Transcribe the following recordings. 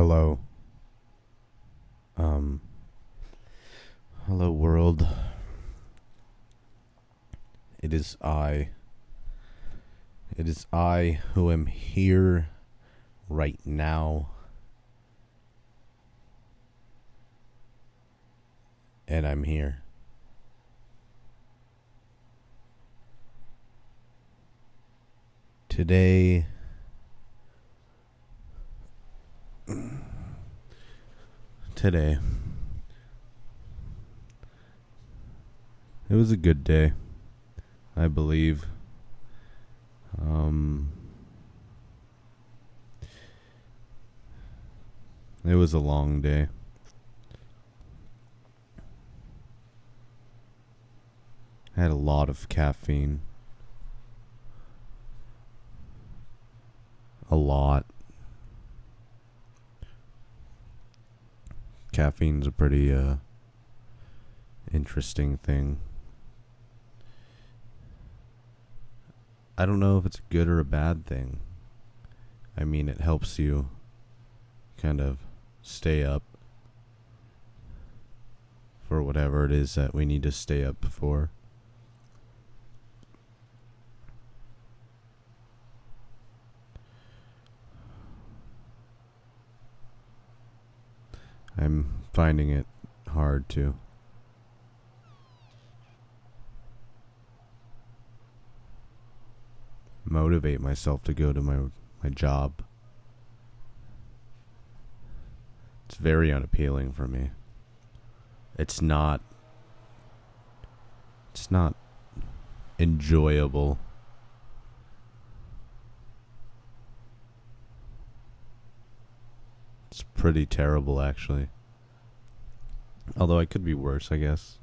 Hello. Um. Hello, world. It is I. It is I who am here right now. And I'm here. Today. Today. It was a good day. I believe. Um, it was a long day. I had a lot of caffeine. A lot. Caffeine's a pretty uh interesting thing. I don't know if it's a good or a bad thing. I mean, it helps you kind of stay up for whatever it is that we need to stay up for. I'm finding it hard to motivate myself to go to my my job. It's very unappealing for me. It's not it's not enjoyable. It's pretty terrible actually. Although I could be worse, I guess.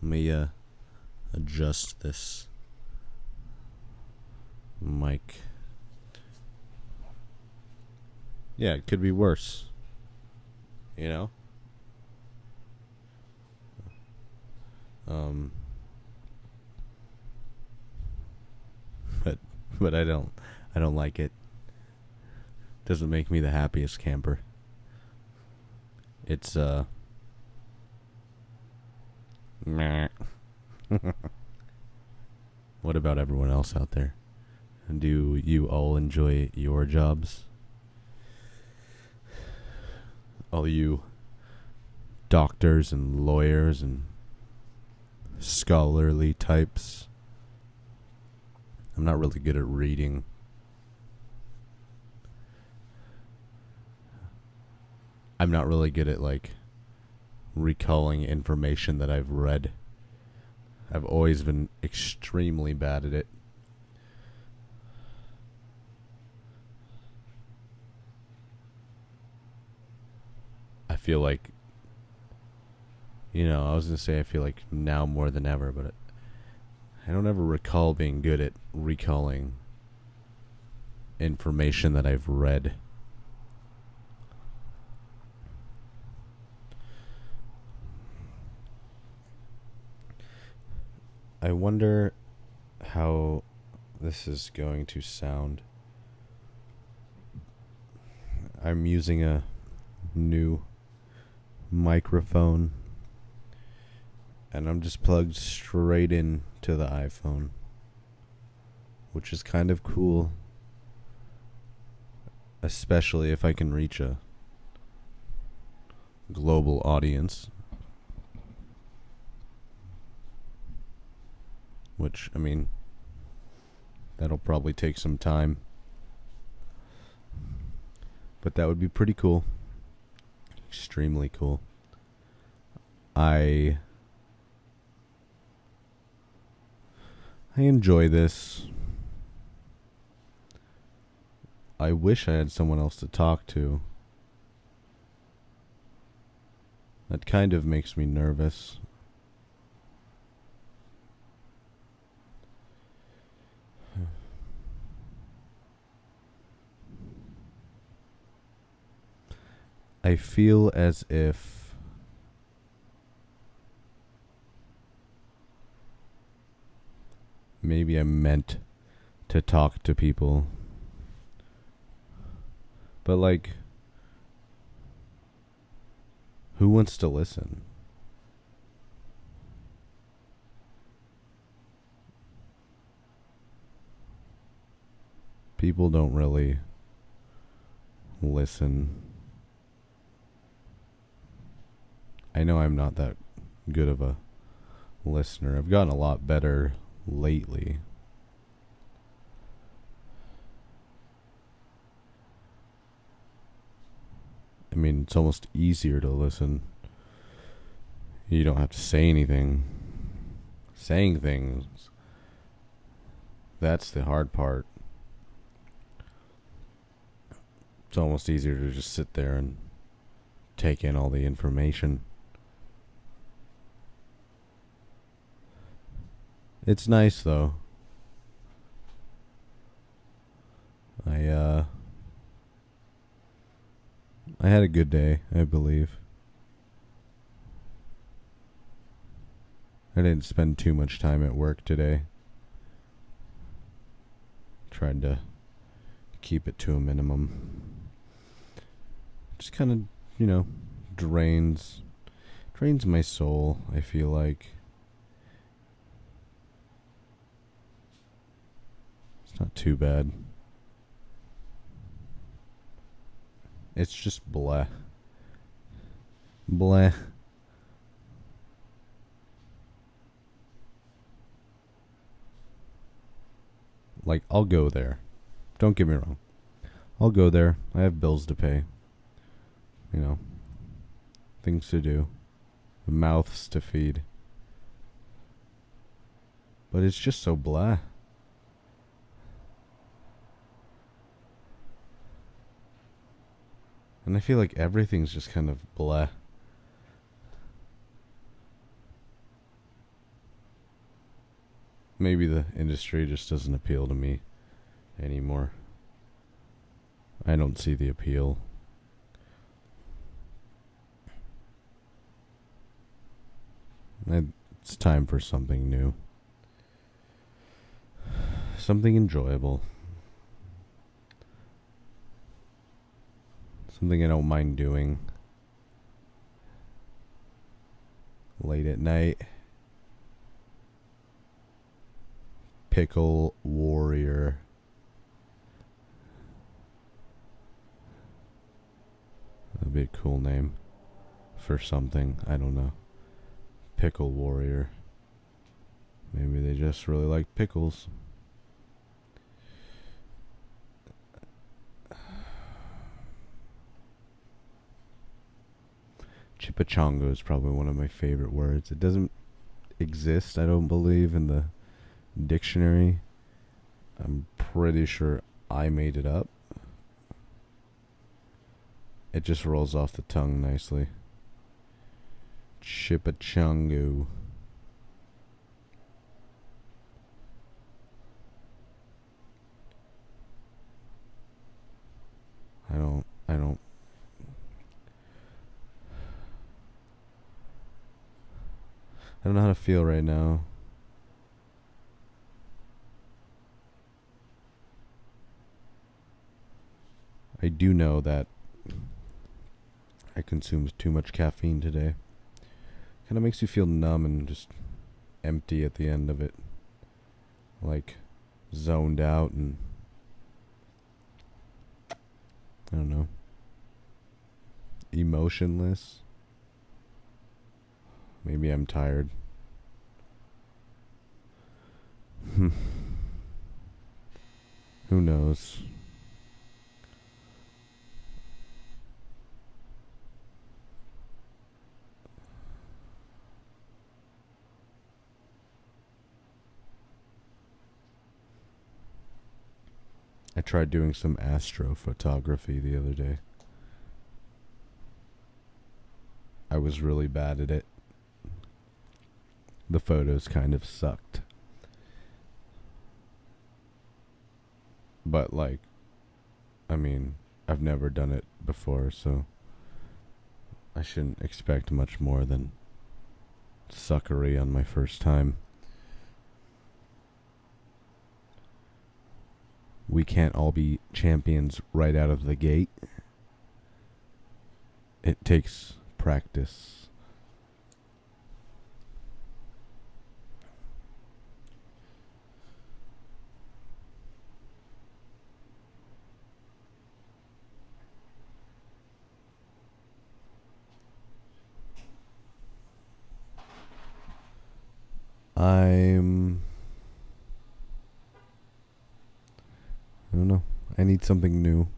Let me uh, adjust this mic. Yeah, it could be worse. You know? Um but I don't I don't like it. Doesn't make me the happiest camper. It's uh Meh. what about everyone else out there? Do you all enjoy your jobs? All you doctors and lawyers and scholarly types. I'm not really good at reading. I'm not really good at like recalling information that I've read. I've always been extremely bad at it. I feel like, you know, I was going to say I feel like now more than ever, but I don't ever recall being good at recalling information that I've read. I wonder how this is going to sound. I'm using a new microphone and I'm just plugged straight in to the iPhone, which is kind of cool, especially if I can reach a global audience. which I mean that'll probably take some time. But that would be pretty cool. Extremely cool. I I enjoy this. I wish I had someone else to talk to. That kind of makes me nervous. I feel as if maybe I'm meant to talk to people. But like who wants to listen? People don't really listen. I know I'm not that good of a listener. I've gotten a lot better lately. I mean, it's almost easier to listen. You don't have to say anything. Saying things. That's the hard part. It's almost easier to just sit there and take in all the information. It's nice though. I uh I had a good day, I believe. I didn't spend too much time at work today. Tried to keep it to a minimum. Just kind of, you know, drains drains my soul, I feel like. Not too bad. It's just blah. Blah. Like, I'll go there. Don't get me wrong. I'll go there. I have bills to pay. You know, things to do, mouths to feed. But it's just so blah. And I feel like everything's just kind of blah. Maybe the industry just doesn't appeal to me anymore. I don't see the appeal. It's time for something new. Something enjoyable. Something I don't mind doing. Late at night. Pickle Warrior. That'd be a cool name for something. I don't know. Pickle Warrior. Maybe they just really like pickles. Chipachongo is probably one of my favorite words. It doesn't exist, I don't believe, in the dictionary. I'm pretty sure I made it up. It just rolls off the tongue nicely. Chipachongo. I don't I don't I don't know how to feel right now. I do know that I consumed too much caffeine today. Kind of makes you feel numb and just empty at the end of it. Like zoned out and I don't know. Emotionless. Maybe I'm tired. Hmm. Who knows? I tried doing some astrophotography the other day. I was really bad at it. The photos kind of sucked. But, like, I mean, I've never done it before, so I shouldn't expect much more than suckery on my first time. we can't all be champions right out of the gate. It takes practice. I'm. I don't know. I need something new.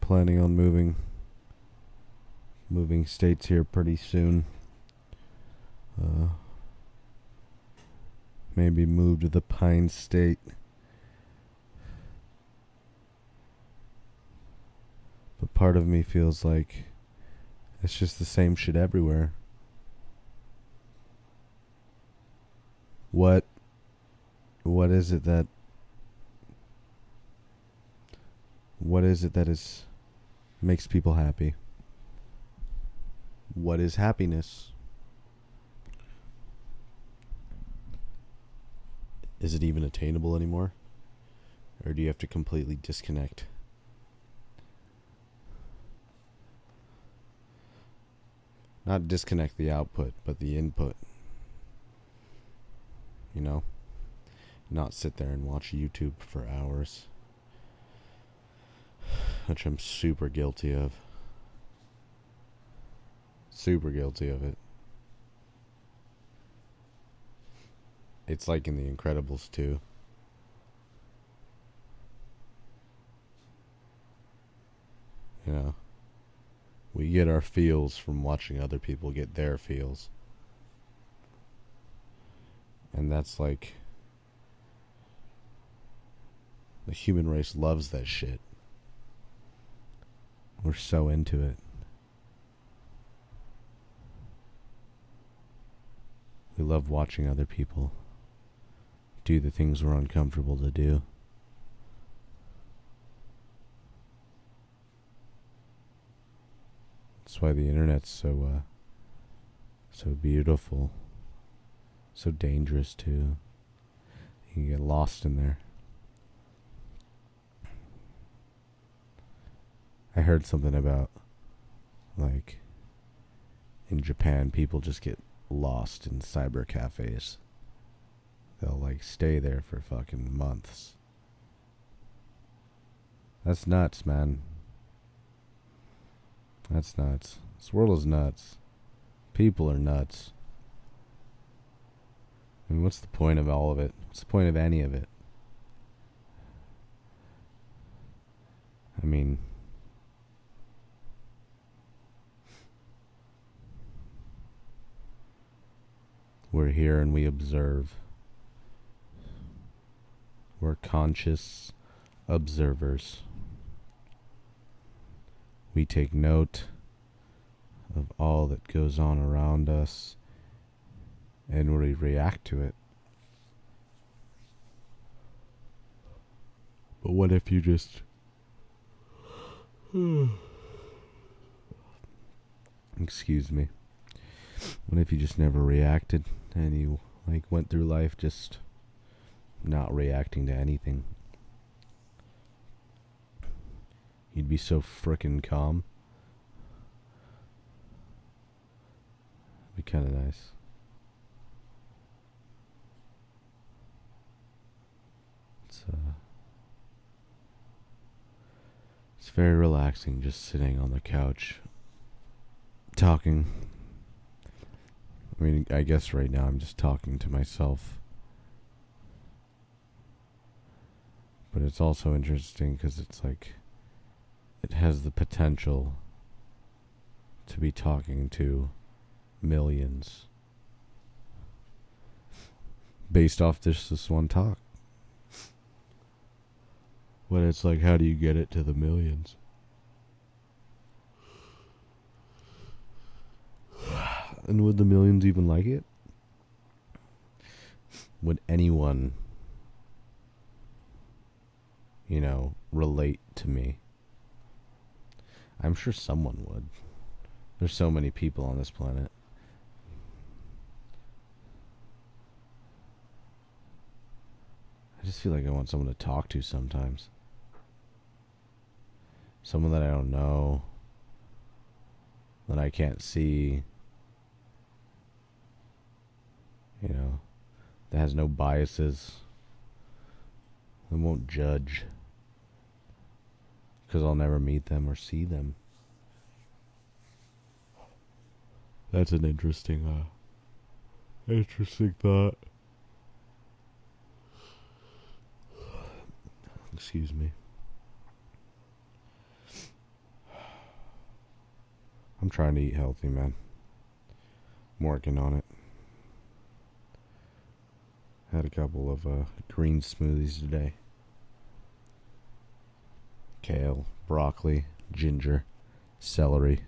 Planning on moving. Moving states here pretty soon. Uh, maybe move to the Pine State. But part of me feels like it's just the same shit everywhere. What what is it that what is it that is makes people happy? What is happiness? Is it even attainable anymore? Or do you have to completely disconnect? Not disconnect the output, but the input you know? Not sit there and watch YouTube for hours. Which I'm super guilty of. Super guilty of it. It's like in The Incredibles too. You know, we get our feels from watching other people get their feels. And that's like. The human race loves that shit. We're so into it. We love watching other people do the things we're uncomfortable to do. That's why the internet's so uh, so beautiful so dangerous too. You get lost in there. I heard something about like in Japan people just get lost in cyber cafes. They'll like stay there for fucking months. That's nuts, man. That's nuts. This world is nuts. People are nuts. I mean, what's the point of all of it? What's the point of any of it? I mean, we're here and we observe. We're conscious observers. We take note of all that goes on around us and we react to it. But what if you just. Excuse me. What if you just never reacted and you, like, went through life just not reacting to anything? You'd be so frickin' calm. Be kinda nice. uh, it's very relaxing just sitting on the couch talking. I mean, I guess right now I'm just talking to myself. But it's also interesting because it's like it has the potential to be talking to millions based off this this one talk. But it's like, how do you get it to the millions? And would the millions even like it? Would anyone, you know, relate to me? I'm sure someone would. There's so many people on this planet. I just feel like I want someone to talk to sometimes. Someone that I don't know, that I can't see, you know, that has no biases, that won't judge, because I'll never meet them or see them. That's an interesting, uh, interesting thought. Excuse me. I'm trying to eat healthy, man. I'm working on it. Had a couple of uh, green smoothies today. Kale, broccoli, ginger, celery,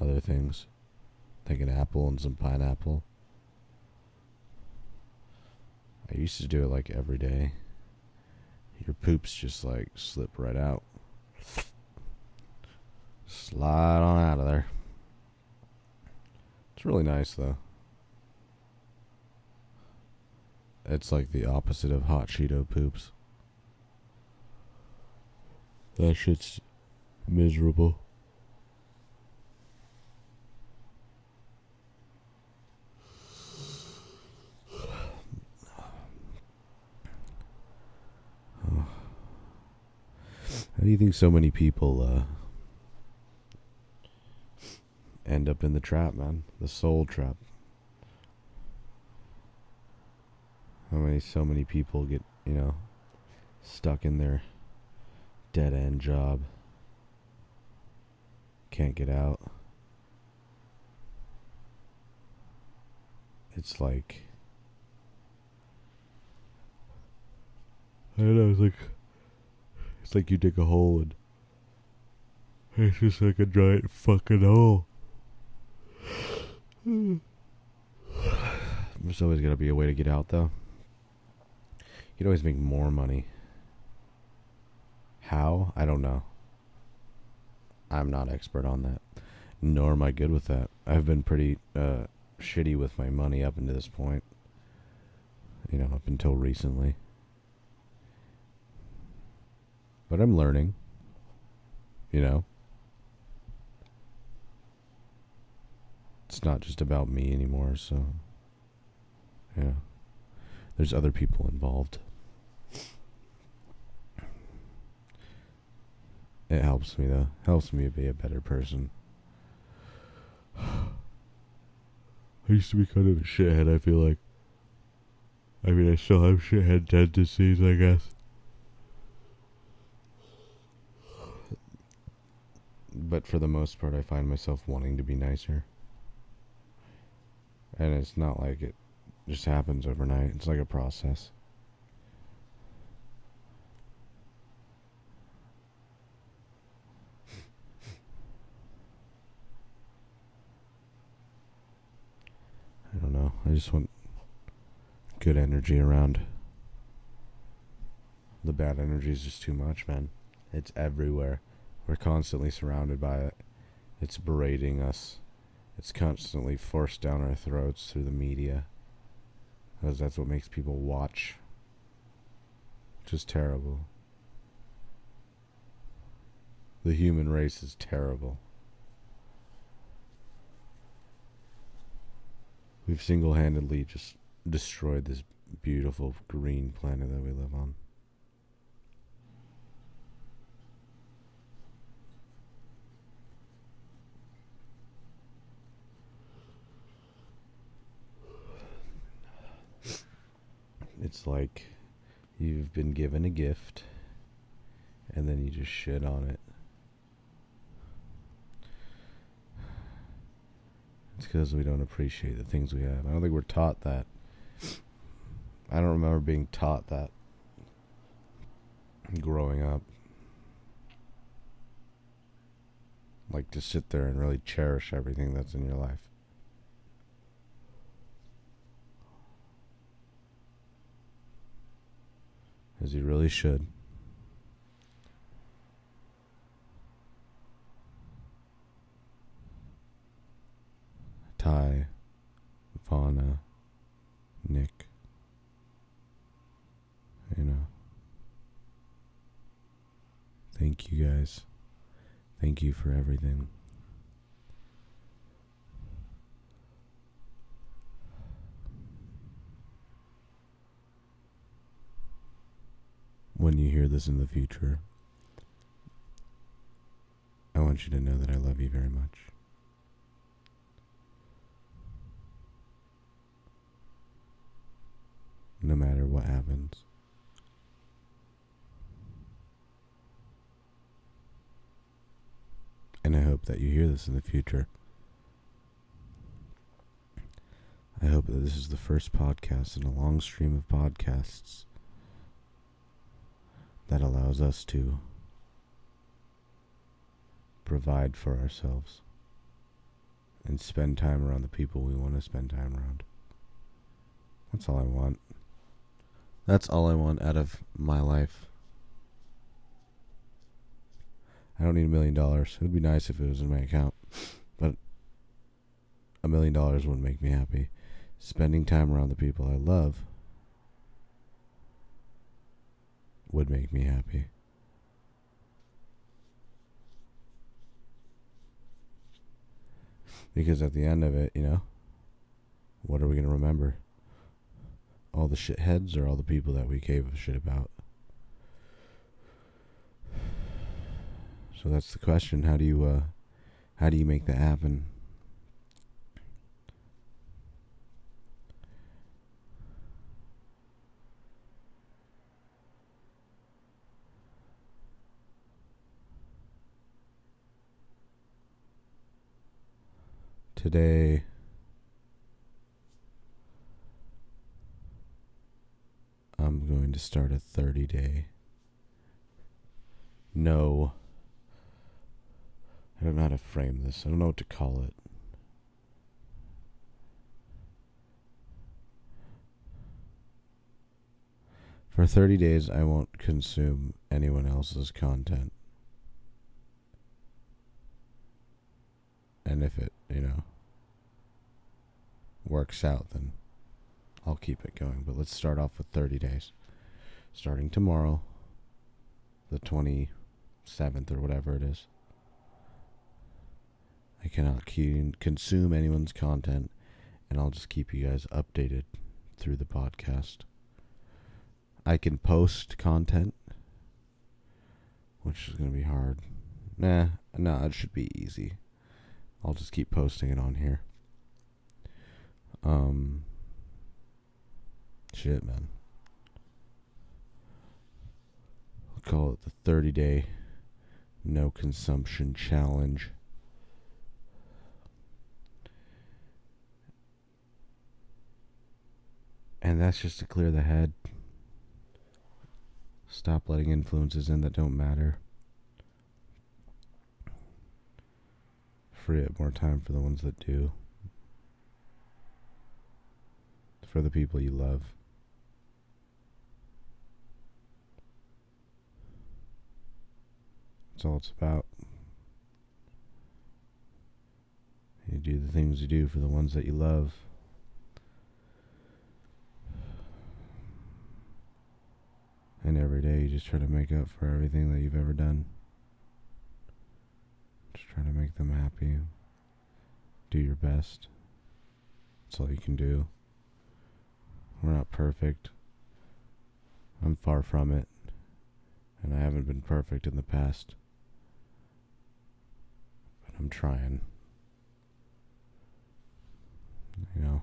other things. Like an apple and some pineapple. I used to do it like every day your poops just like slip right out. Slide on out of there. It's really nice though. It's like the opposite of hot Cheeto poops. That shit's miserable. How do you think so many people uh, end up in the trap, man? The soul trap. How many, so many people get, you know, stuck in their dead end job, can't get out. It's like, I don't know, it's like it's like you dig a hole and it's just like a giant fucking hole. There's always gotta be a way to get out though. You'd always make more money. How? I don't know. I'm not expert on that. Nor am I good with that. I've been pretty uh, shitty with my money up until this point. You know, up until recently. But I'm learning. You know? It's not just about me anymore, so. Yeah. There's other people involved. It helps me, though. Helps me be a better person. I used to be kind of a shithead, I feel like. I mean, I still have shithead tendencies, I guess. but for the most part, I find myself wanting to be nicer. And it's not like it just happens overnight, it's like a process. I don't know. I just want good energy around. The bad energy is just too much, man. It's everywhere. We're constantly surrounded by it. It's berating us. It's constantly forced down our throats through the media. Because that's what makes people watch. Just terrible. The human race is terrible. We've single handedly just destroyed this beautiful green planet that we live on. It's like you've been given a gift and then you just shit on it. It's because we don't appreciate the things we have. I don't think we're taught that. I don't remember being taught that growing up. Like to sit there and really cherish everything that's in your life. as you really should. Ty, Vana, Nick, you know. Thank you guys. Thank you for everything. When you hear this in the future, I want you to know that I love you very much. No matter what happens. And I hope that you hear this in the future. I hope that this is the first podcast in a long stream of podcasts that allows us to provide for ourselves and spend time around the people we want to spend time around. That's all I want. That's all I want out of my life. I don't need a million dollars. It would be nice if it was in my account, but a million dollars wouldn't make me happy. Spending time around the people I love would make me happy. Because at the end of it, you know, what are we going to remember? All the shitheads or all the people that we gave a shit about? So that's the question. How do you uh how do you make that happen? Today I'm going to start a 30 day no I don't know how to frame this. I don't know what to call it. For 30 days, I won't consume anyone else's content. And if it, you know, works out, then I'll keep it going. But let's start off with 30 days. Starting tomorrow, the 27th or whatever it is. I cannot consume anyone's content, and I'll just keep you guys updated through the podcast. I can post content, which is going to be hard. Nah, nah, it should be easy. I'll just keep posting it on here. Um, shit, man. I'll call it the 30 day no consumption challenge. And that's just to clear the head. Stop letting influences in that don't matter. More time for the ones that do. For the people you love. That's all it's about. You do the things you do for the ones that you love. And every day you just try to make up for everything that you've ever done. Try to make them happy. Do your best. That's all you can do. We're not perfect. I'm far from it. And I haven't been perfect in the past. But I'm trying. You know.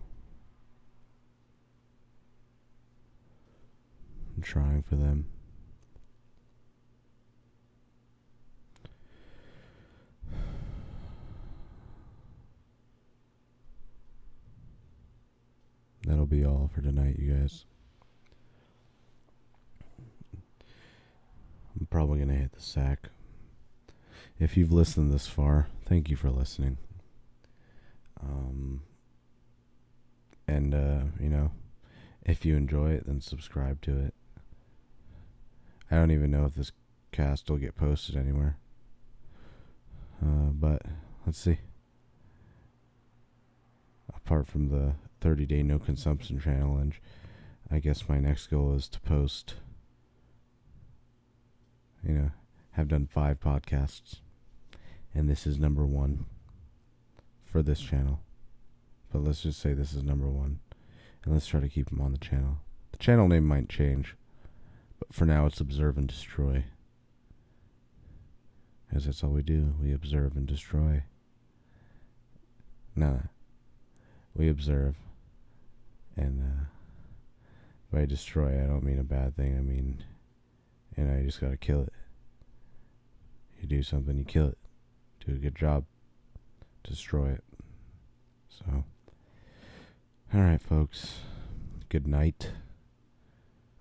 I'm trying for them. That'll be all for tonight, you guys. I'm probably going to hit the sack. If you've listened this far, thank you for listening. Um, and, uh, you know, if you enjoy it, then subscribe to it. I don't even know if this cast will get posted anywhere. Uh, but let's see. Apart from the 30 day no consumption challenge, I guess my next goal is to post, you know, have done five podcasts, and this is number one for this channel. But let's just say this is number one, and let's try to keep them on the channel. The channel name might change, but for now it's Observe and Destroy. As that's all we do. We observe and destroy. Nah. We observe. And uh, by destroy, I don't mean a bad thing. I mean, you know, you just gotta kill it. You do something, you kill it. Do a good job. Destroy it. So, alright, folks. Good night.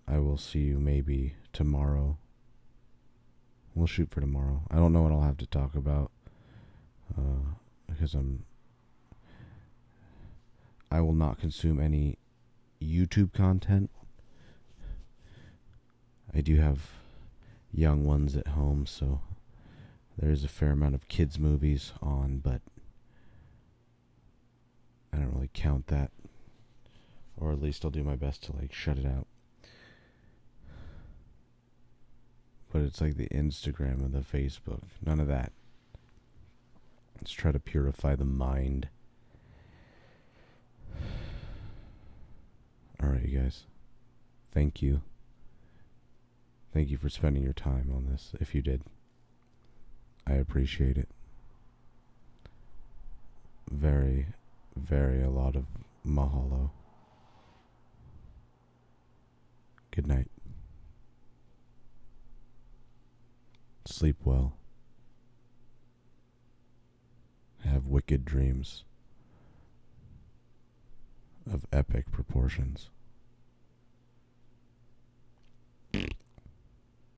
I will see you maybe tomorrow. We'll shoot for tomorrow. I don't know what I'll have to talk about uh, because I'm. I will not consume any YouTube content. I do have young ones at home, so there's a fair amount of kids' movies on, but I don't really count that. Or at least I'll do my best to like shut it out. But it's like the Instagram and the Facebook. None of that. Let's try to purify the mind. Alright, you guys. Thank you. Thank you for spending your time on this, if you did. I appreciate it. Very, very a lot of mahalo. Good night. Sleep well. Have wicked dreams of epic proportions.